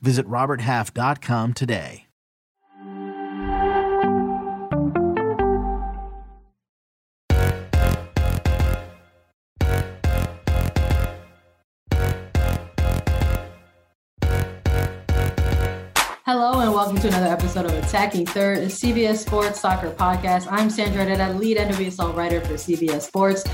Visit RobertHalf.com today. Hello and welcome to another episode of Attacking Third, a CBS Sports Soccer podcast. I'm Sandra Herrera, lead NWSL writer for CBS Sports.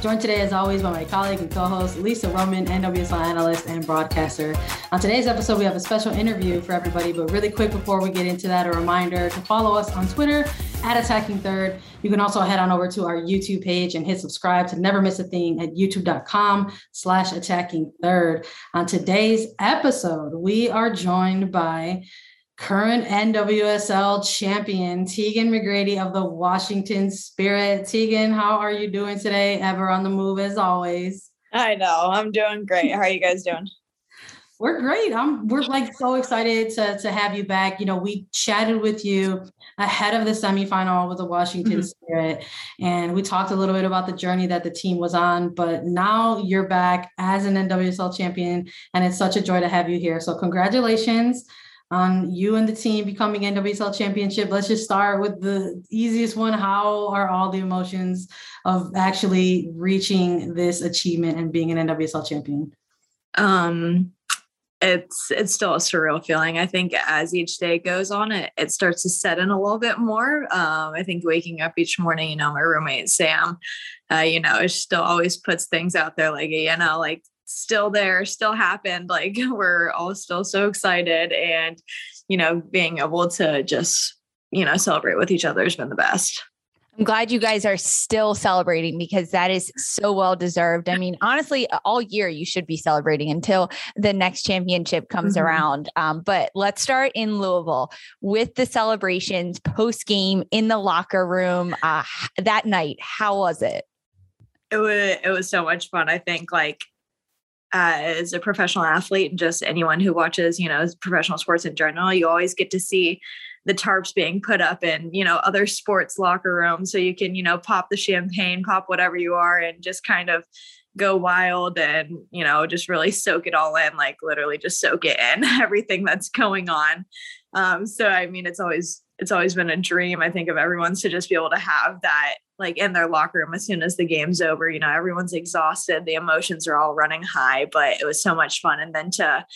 Joined today, as always, by my colleague and co-host Lisa Roman, NWSL analyst and broadcaster. On today's episode, we have a special interview for everybody. But really quick before we get into that, a reminder to follow us on Twitter at Attacking Third. You can also head on over to our YouTube page and hit subscribe to never miss a thing at youtube.com slash attacking third. On today's episode, we are joined by current NWSL champion Tegan McGrady of the Washington Spirit. Tegan, how are you doing today? Ever on the move as always. I know. I'm doing great. How are you guys doing? We're great. I'm we're like so excited to, to have you back. You know, we chatted with you ahead of the semifinal with the Washington mm-hmm. Spirit, and we talked a little bit about the journey that the team was on. But now you're back as an NWSL champion, and it's such a joy to have you here. So congratulations on you and the team becoming NWSL championship. Let's just start with the easiest one. How are all the emotions of actually reaching this achievement and being an NWSL champion? Um, it's it's still a surreal feeling. I think as each day goes on, it it starts to set in a little bit more. Um, I think waking up each morning, you know, my roommate Sam, uh, you know, she still always puts things out there like you know, like still there, still happened. Like we're all still so excited. And, you know, being able to just, you know, celebrate with each other has been the best. I'm glad you guys are still celebrating because that is so well deserved. I mean, honestly, all year you should be celebrating until the next championship comes mm-hmm. around. Um, but let's start in Louisville with the celebrations post game in the locker room uh, that night. How was it? It was it was so much fun. I think like as a professional athlete and just anyone who watches, you know, professional sports in general, you always get to see the tarps being put up in, you know, other sports locker rooms. So you can, you know, pop the champagne, pop whatever you are, and just kind of go wild and, you know, just really soak it all in, like literally just soak it in everything that's going on. Um, so I mean, it's always it's always been a dream, I think, of everyone's to just be able to have that like in their locker room as soon as the game's over. You know, everyone's exhausted, the emotions are all running high, but it was so much fun. And then to,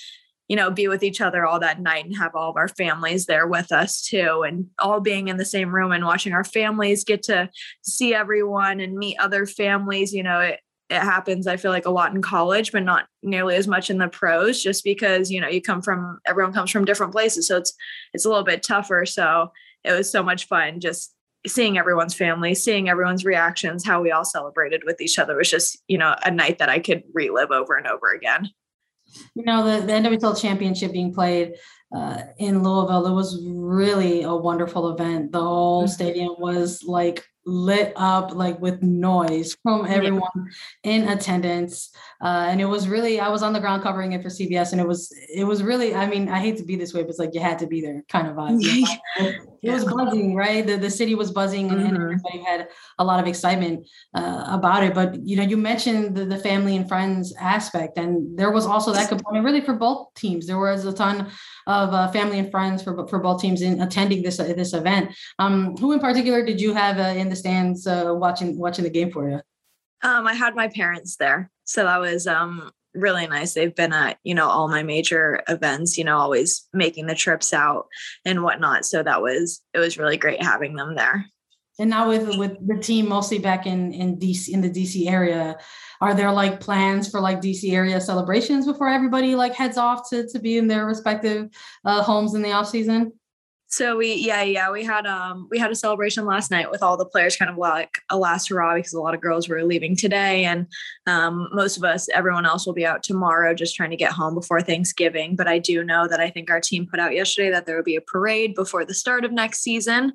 you know, be with each other all that night and have all of our families there with us too, and all being in the same room and watching our families get to see everyone and meet other families. You know, it, it happens i feel like a lot in college but not nearly as much in the pros just because you know you come from everyone comes from different places so it's it's a little bit tougher. So it was so much fun just seeing everyone's family seeing everyone's reactions how we all celebrated with each other. Was just you know a night that i could relive over and over again. You know the, the nwsl championship being played uh, in louisville it was really a wonderful event. The whole mm-hmm. stadium was like lit up like with noise from everyone yeah. in attendance uh, and it was really i was on the ground covering it for cbs and it was it was really i mean i hate to be this way but it's like you had to be there kind of vibe. It, was buzzing right? The, the city was buzzing and, mm-hmm. and everybody had a lot of excitement uh, about it but you know you mentioned the, the family and friends aspect and there was also that component really for both teams. There was a ton of uh, family and friends for, for both teams in attending this this event. Um, who in particular did you have uh, in the stands uh, watching watching the game for you? Um, I had my parents there, so that was um, really nice. They've been at you know all my major events, you know, always making the trips out and whatnot. So that was it was really great having them there. And now with with the team mostly back in in DC in the DC area, are there like plans for like DC area celebrations before everybody like heads off to to be in their respective uh, homes in the off season? So we yeah yeah we had um we had a celebration last night with all the players kind of like a last hurrah because a lot of girls were leaving today and um, most of us everyone else will be out tomorrow just trying to get home before Thanksgiving. But I do know that I think our team put out yesterday that there will be a parade before the start of next season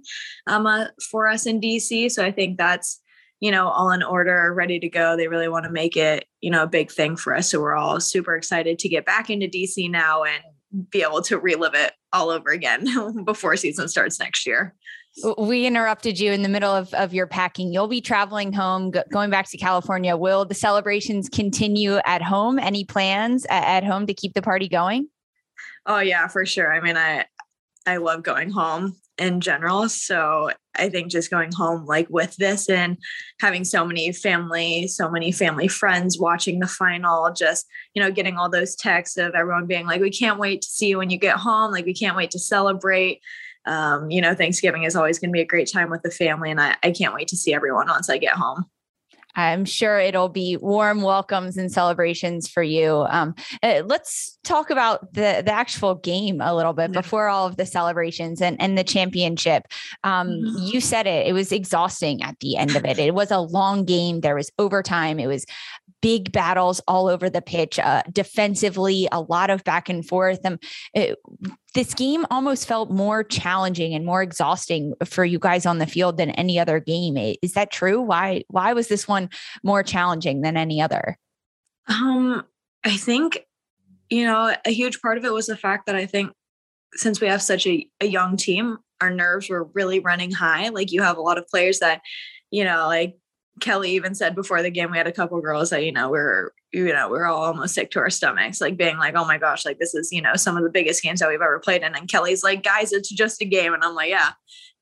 um, uh, for us in DC. So I think that's you know all in order, ready to go. They really want to make it you know a big thing for us. So we're all super excited to get back into DC now and be able to relive it all over again before season starts next year. We interrupted you in the middle of, of your packing. You'll be traveling home, go, going back to California. Will the celebrations continue at home? Any plans at, at home to keep the party going? Oh yeah, for sure. I mean, I I love going home in general. So I think just going home like with this and having so many family, so many family friends watching the final, just, you know, getting all those texts of everyone being like, we can't wait to see you when you get home. Like, we can't wait to celebrate. Um, you know, Thanksgiving is always going to be a great time with the family. And I, I can't wait to see everyone once I get home. I'm sure it'll be warm welcomes and celebrations for you. Um, uh, let's talk about the the actual game a little bit before all of the celebrations and and the championship. Um, mm-hmm. You said it; it was exhausting at the end of it. It was a long game. There was overtime. It was big battles all over the pitch, uh, defensively, a lot of back and forth. Um, it, this game almost felt more challenging and more exhausting for you guys on the field than any other game. Is that true? Why why was this one more challenging than any other? Um, I think you know a huge part of it was the fact that I think since we have such a, a young team, our nerves were really running high. Like you have a lot of players that you know like Kelley even said before the game, we had a couple girls that, you know, we're, you know, we're all almost sick to our stomachs, like being like, oh my gosh, like this is, you know, some of the biggest games that we've ever played in. And Kelley's like, guys, it's just a game. And I'm like, yeah,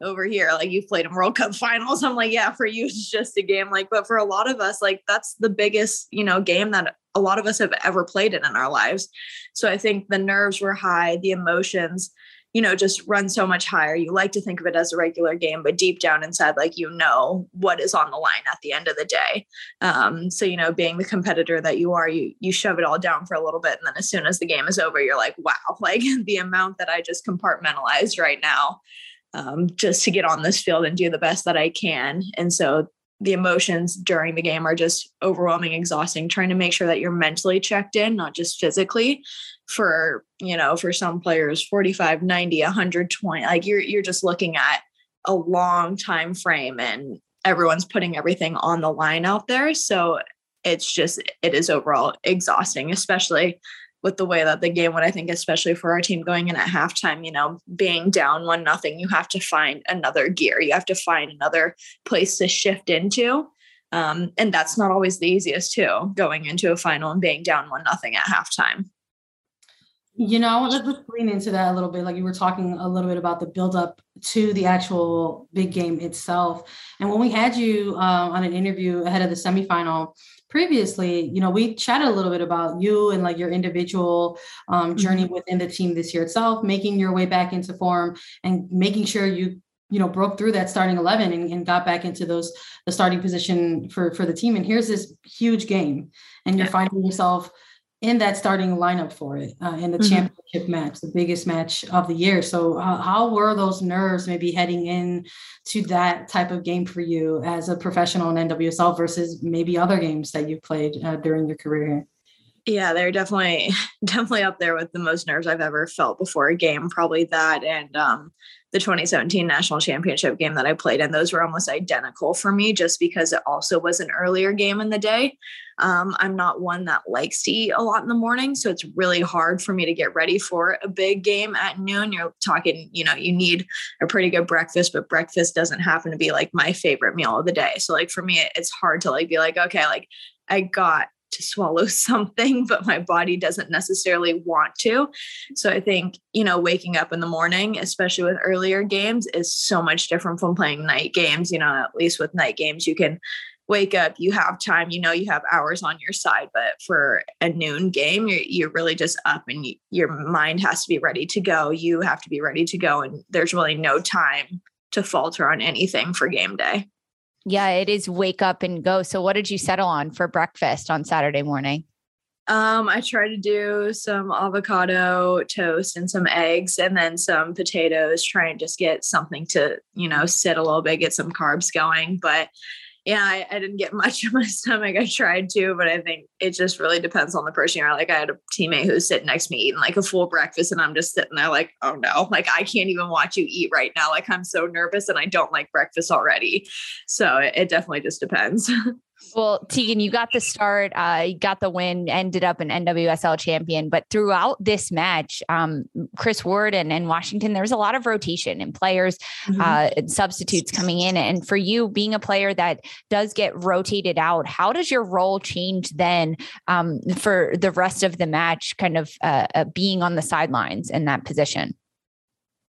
over here, like you've played in World Cup finals. I'm like, yeah, for you, it's just a game. Like, but for a lot of us, like that's the biggest, you know, game that a lot of us have ever played in in our lives. So I think the nerves were high, the emotions, you know, just run so much higher. You like to think of it as a regular game, but deep down inside, like you know what is on the line at the end of the day. Um, so you know, being the competitor that you are, you you shove it all down for a little bit, and then as soon as the game is over, you're like, wow, like the amount that I just compartmentalized right now, um, just to get on this field and do the best that I can. And so the emotions during the game are just overwhelming, exhausting, trying to make sure that you're mentally checked in, not just physically for, you know, for some players 45, 90, 120. Like you're you're just looking at a long time frame and everyone's putting everything on the line out there. So it's just it is overall exhausting, especially with the way that the game went. I think, especially for our team going in at halftime, you know, being down one nothing, you have to find another gear. You have to find another place to shift into. Um, and that's not always the easiest too, going into a final and being down one nothing at halftime. You know, I want to lean into that a little bit. Like you were talking a little bit about the build up to the actual big game itself. And when we had you uh, on an interview ahead of the semifinal, previously, you know, we chatted a little bit about you and like your individual um, journey mm-hmm. within the team this year itself, making your way back into form and making sure you you know broke through that starting 11 and, and, got back into those the starting position for for the team and here's this huge game and you're yeah. finding yourself in that starting lineup for it uh, in the mm-hmm. championship match, the biggest match of the year. So, uh, how were those nerves maybe heading in to that type of game for you as a professional in NWSL versus maybe other games that you've played uh, during your career? Yeah, they're definitely definitely up there with the most nerves I've ever felt before a game. Probably that and um, the 2017 national championship game that I played in. Those were almost identical for me, just because it also was an earlier game in the day. Um, I'm not one that likes to eat a lot in the morning, so it's really hard for me to get ready for a big game at noon. You're talking, you know, you need a pretty good breakfast, but breakfast doesn't happen to be like my favorite meal of the day. So like for me, it's hard to like be like, okay, like I got to swallow something, but my body doesn't necessarily want to. So I think, you know, waking up in the morning, especially with earlier games, is so much different from playing night games. You know, at least with night games, you can wake up, you have time, you know, you have hours on your side. But for a noon game, you're, you're really just up and you, your mind has to be ready to go. You have to be ready to go. And there's really no time to falter on anything for game day. Yeah, it is wake up and go. So, what did you settle on for breakfast on Saturday morning? Um, I try to do some avocado toast and some eggs and then some potatoes, try and just get something to, you know, sit a little bit, get some carbs going. But yeah, I, I, didn't get much in my stomach. I tried to, but I think it just really depends on the person you're like. I had a teammate who's sitting next to me eating like a full breakfast, and I'm just sitting there like, oh no, like I can't even watch you eat right now. Like I'm so nervous and I don't like breakfast already. So it, it definitely just depends. Well, Tegan, you got the start, uh, you got the win, ended up an NWSL champion. But throughout this match, um, Kris Ward and, and Washington, there was a lot of rotation and players mm-hmm. uh, and substitutes coming in. And for you, being a player that does get rotated out, how does your role change then um, for the rest of the match, kind of uh, uh being on the sidelines in that position?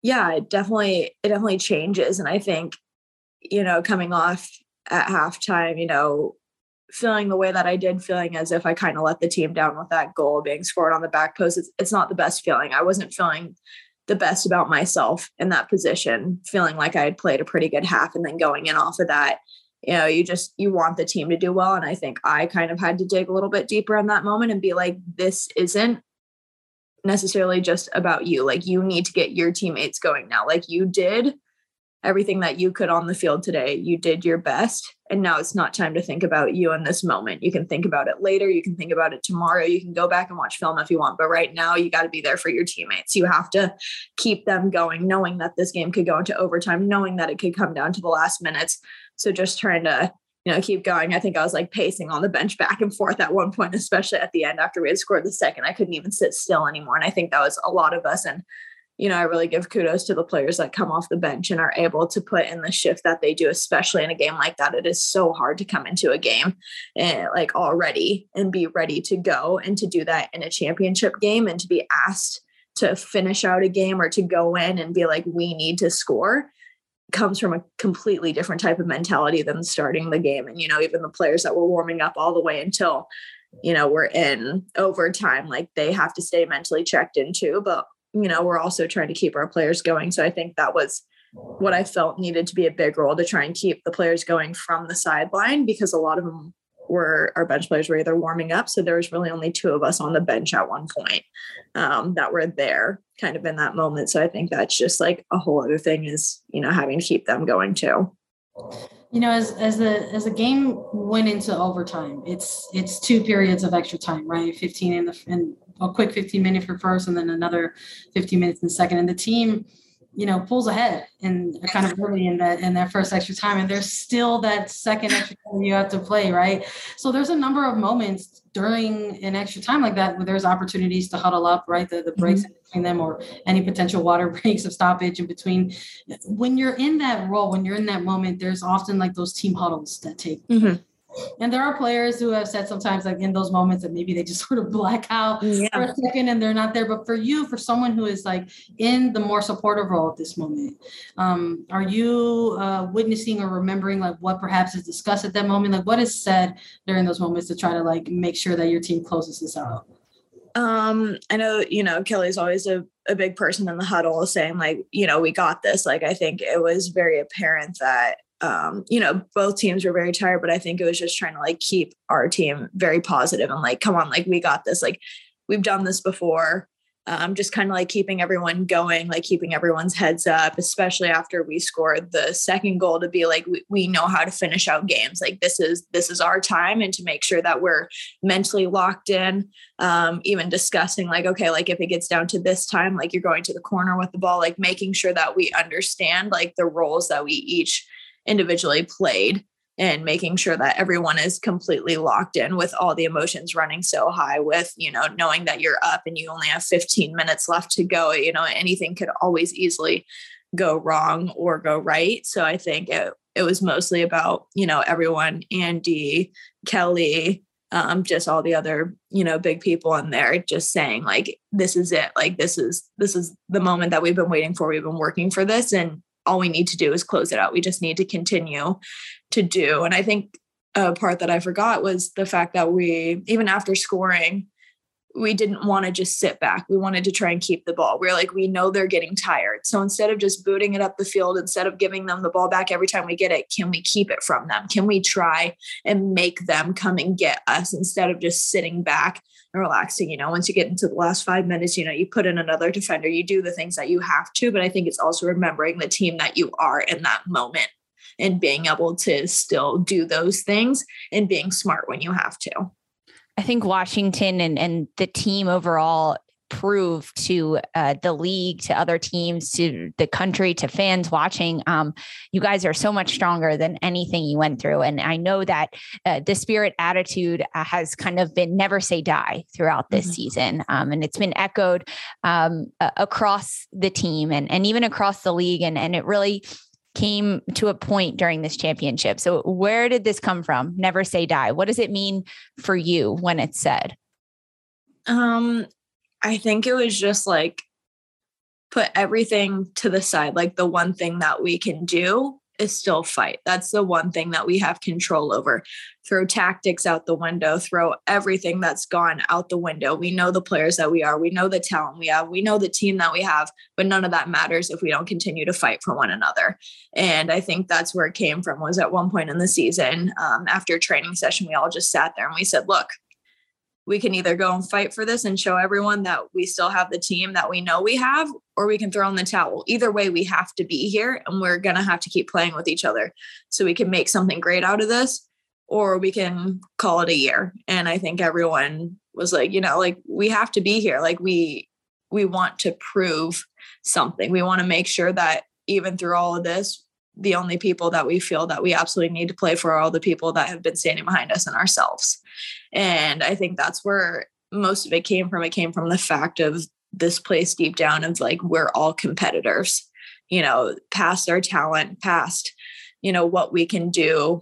Yeah, it definitely, it definitely changes. And I think, you know, coming off at halftime, you know, feeling the way that I did, feeling as if I kind of let the team down with that goal being scored on the back post. It's, it's not the best feeling. I wasn't feeling the best about myself in that position, feeling like I had played a pretty good half and then going in off of that. You know, you just you want the team to do well. And I think I kind of had to dig a little bit deeper in that moment and be like, this isn't necessarily just about you. Like you need to get your teammates going now. Like you did everything that you could on the field today. You did your best. And now it's not time to think about you in this moment. You can think about it later. You can think about it tomorrow. You can go back and watch film if you want. But right now, you got to be there for your teammates. You have to keep them going, knowing that this game could go into overtime, knowing that it could come down to the last minutes. So just trying to you know, keep going. I think I was like pacing on the bench back and forth at one point, especially at the end after we had scored the second. I couldn't even sit still anymore. And I think that was a lot of us. And you know, I really give kudos to the players that come off the bench and are able to put in the shift that they do, especially in a game like that. It is so hard to come into a game and eh, like already and be ready to go and to do that in a championship game and to be asked to finish out a game or to go in and be like, we need to score comes from a completely different type of mentality than starting the game. And, you know, even the players that were warming up all the way until, you know, we're in overtime, like they have to stay mentally checked into. But you know, we're also trying to keep our players going. So I think that was what I felt needed to be a big role to try and keep the players going from the sideline because a lot of them were our bench players were either warming up. So there was really only two of us on the bench at one point um, that were there kind of in that moment. So I think that's just like a whole other thing is, you know, having to keep them going too. You know, as as the as the game went into overtime, it's it's two periods of extra time, right? 15 in the and a quick 15 minute for first and then another 15 minutes in second. And the team, you know, pulls ahead and kind of early in that in that first extra time. And there's still that second extra time you have to play, right? So there's a number of moments during an extra time like that where there's opportunities to huddle up, right? The the breaks mm-hmm. between them or any potential water breaks of stoppage in between. When you're in that role, when you're in that moment, there's often like those team huddles that take mm-hmm. And there are players who have said sometimes, like in those moments, that maybe they just sort of black out yeah. for a second and they're not there. But for you, for someone who is like in the more supportive role at this moment, um, are you uh, witnessing or remembering like what perhaps is discussed at that moment? Like what is said during those moments to try to like make sure that your team closes this out? Um, I know, you know, Kelley's always a, a big person in the huddle saying, like, you know, we got this. Like, I think it was very apparent that um, you know, both teams were very tired, but I think it was just trying to like keep our team very positive and like, come on, like we got this. Like we've done this before. Um, just kind of like keeping everyone going, like keeping everyone's heads up, especially after we scored the second goal to be like, we, we know how to finish out games. Like this is, this is our time and to make sure that we're mentally locked in, um, even discussing like, okay, like if it gets down to this time, like you're going to the corner with the ball, like making sure that we understand like the roles that we each individually played and making sure that everyone is completely locked in with all the emotions running so high with you know knowing that you're up and you only have 15 minutes left to go you know anything could always easily go wrong or go right. So i think it, it was mostly about you know everyone andi kelley um, just all the other you know big people in there just saying like this is it. Like this is this is the moment that we've been waiting for. We've been working for this. And all we need to do is close it out. We just need to continue to do. And I think a part that I forgot was the fact that we, even after scoring, we didn't want to just sit back. We wanted to try and keep the ball. We are like, we know they're getting tired. So instead of just booting it up the field, instead of giving them the ball back every time we get it, can we keep it from them? Can we try and make them come and get us instead of just sitting back and relaxing? You know, once you get into the last five minutes, you know, you put in another defender, you do the things that you have to. But I think it's also remembering the team that you are in that moment and being able to still do those things and being smart when you have to. I think Washington and, and the team overall prove to uh, the league, to other teams, to the country, to fans watching, um, you guys are so much stronger than anything you went through. And I know that uh, the spirit attitude uh, has kind of been never say die throughout this mm-hmm. season. Um, and it's been echoed um, across the team and, and even across the league. And, and it really came to a point during this championship. So, where did this come from? Never say die. What does it mean for you when it's said? Um, I think it was just like put everything to the side, like the one thing that we can do is still fight. That's the one thing that we have control over. Throw tactics out the window, throw everything that's gone out the window. We know the players that we are, we know the talent we have, we know the team that we have, but none of that matters if we don't continue to fight for one another. And I think that's where it came from was at one point in the season, um, after training session, we all just sat there and we said, look, we can either go and fight for this and show everyone that we still have the team that we know we have, or we can throw in the towel. Either way, we have to be here and we're going to have to keep playing with each other so we can make something great out of this, or we can call it a year. And I think everyone was like, you know, like we have to be here. Like we, we want to prove something. We want to make sure that even through all of this, the only people that we feel that we absolutely need to play for are all the people that have been standing behind us and ourselves. And I think that's where most of it came from. It came from the fact of this place deep down of like we're all competitors, you know, past our talent, past, you know, what we can do,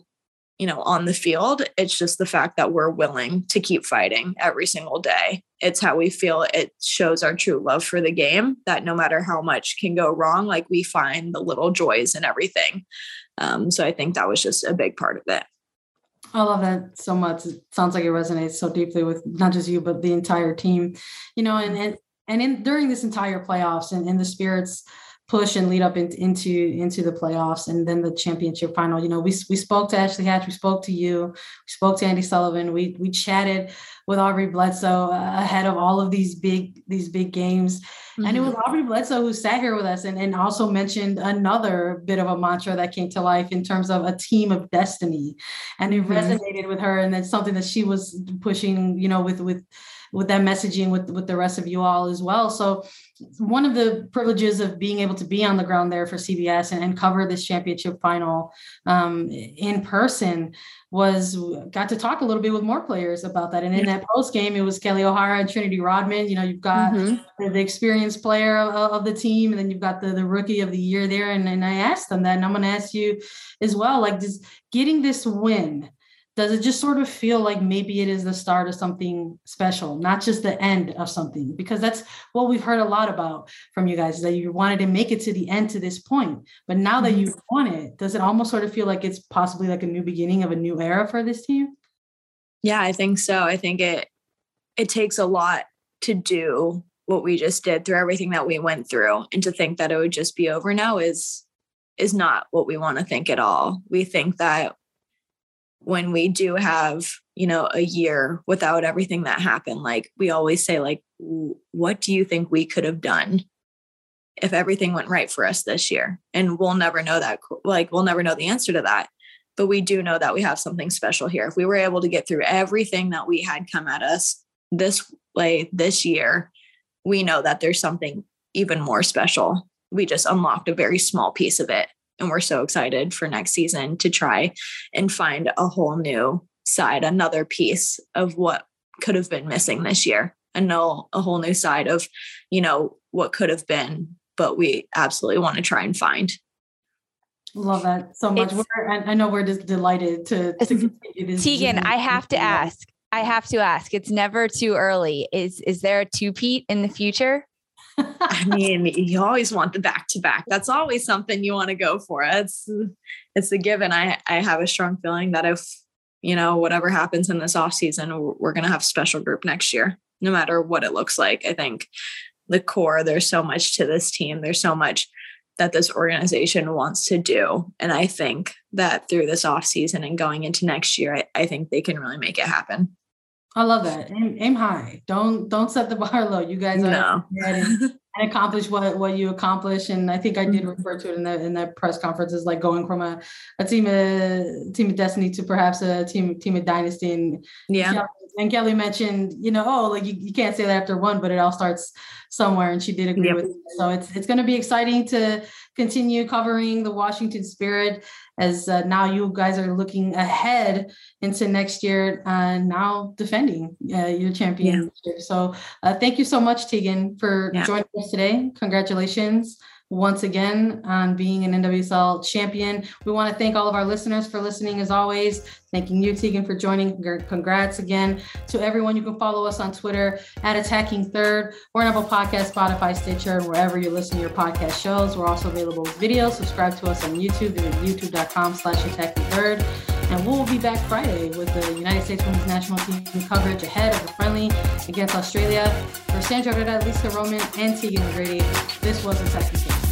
you know, on the field. It's just the fact that we're willing to keep fighting every single day. It's how we feel. It shows our true love for the game that no matter how much can go wrong, like we find the little joys in everything. Um, so I think that was just a big part of it. I love that so much. It sounds like it resonates so deeply with not just you, but the entire team. You know, and and and in during this entire playoffs and in the spirits push and lead up in, into into the playoffs and then the championship final. You know, we we spoke to Ashley Hatch, we spoke to you, we spoke to Andi Sullivan, we we chatted with Aubrey Bledsoe uh, ahead of all of these big these big games. Mm-hmm. And it was mm-hmm. Aubrey Bledsoe who sat here with us and, and also mentioned another bit of a mantra that came to life in terms of a team of destiny. And it mm-hmm. resonated with her. And that's something that she was pushing, you know, with with with that messaging with with the rest of you all as well. So one of the privileges of being able to be on the ground there for CBS and, and cover this championship final um, in person was got to talk a little bit with more players about that. And in that post game, it was Kelley O'Hara and Trinity Rodman. You know, you've got mm-hmm. the, the, experienced player of, of, the team, and then you've got the, the rookie of the year there. And, and I asked them that, and I'm going to ask you as well, like just getting this win does it just sort of feel like maybe it is the start of something special not just the end of something? Because that's what we've heard a lot about from you guys that you wanted to make it to the end to this point but now that you've mm-hmm. won it does it almost sort of feel like it's possibly like a new beginning of a new era for this team? Yeah i think so. I think it it takes a lot to do what we just did through everything that we went through and to think that it would just be over now is is not what we want to think at all. We think that when we do have you know a year without everything that happened like we always say like what do you think we could have done if everything went right for us this year? And we'll never know that like we'll never know the answer to that but we do know that we have something special here. If we were able to get through everything that we had come at us this way this year we know that there's something even more special. We just unlocked a very small piece of it and we're so excited for next season to try and find a whole new side, another piece of what could have been missing this year. And know a whole new side of, you know, what could have been, but we absolutely want to try and find. Love that so much. I know we're just delighted to, to continue this. Tegan, I have to ask. I have to ask. It's never too early. Is is there a two Pete in the future? I mean, you always want the back to back. That's always something you want to go for. It's it's a given. I I have a strong feeling that if you know whatever happens in this off season, we're to have special group next year. no matter what it looks like. I think the core, there's so much to this team. There's so much that this organization wants to do. And I think that through this off season and going into next year, I, I think they can really make it happen. I love that. Aim, aim high. Don't don't set the bar low. You guys are no. and, and accomplish what what you accomplish. And I think I did mm-hmm. refer to it in that in that press conference as like going from a, a team of team of destiny to perhaps a team team of dynasty. And yeah. And Kelley mentioned, you know, oh, like you, you can't say that after one, but it all starts somewhere. And she did agree yep. with it. So it's it's going to be exciting to continue covering the Washington Spirit as uh, now you guys are looking ahead into next year and uh, now defending uh, your championship. Yeah. So uh, thank you so much, Tegan, for yeah. joining us today. Congratulations once again on being an NWSL champion. We want to thank all of our listeners for listening as always. Thanking you, Tegan, for joining. Congrats again to everyone. You can follow us on Twitter at Attacking Third or in Apple Podcast, Spotify, Stitcher, wherever you listen to your podcast shows. We're also available video. Subscribe to us on YouTube. Visit youtube.com slash attacking third. And we'll be back Friday with the United States Women's National Team coverage ahead of the friendly against Australia. For Sandra Herrera, Lisa Roman, and Tegan Grady, this was Attacking Third.